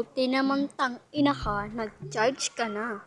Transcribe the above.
Buti naman tang ina ka, nag-charge ka na.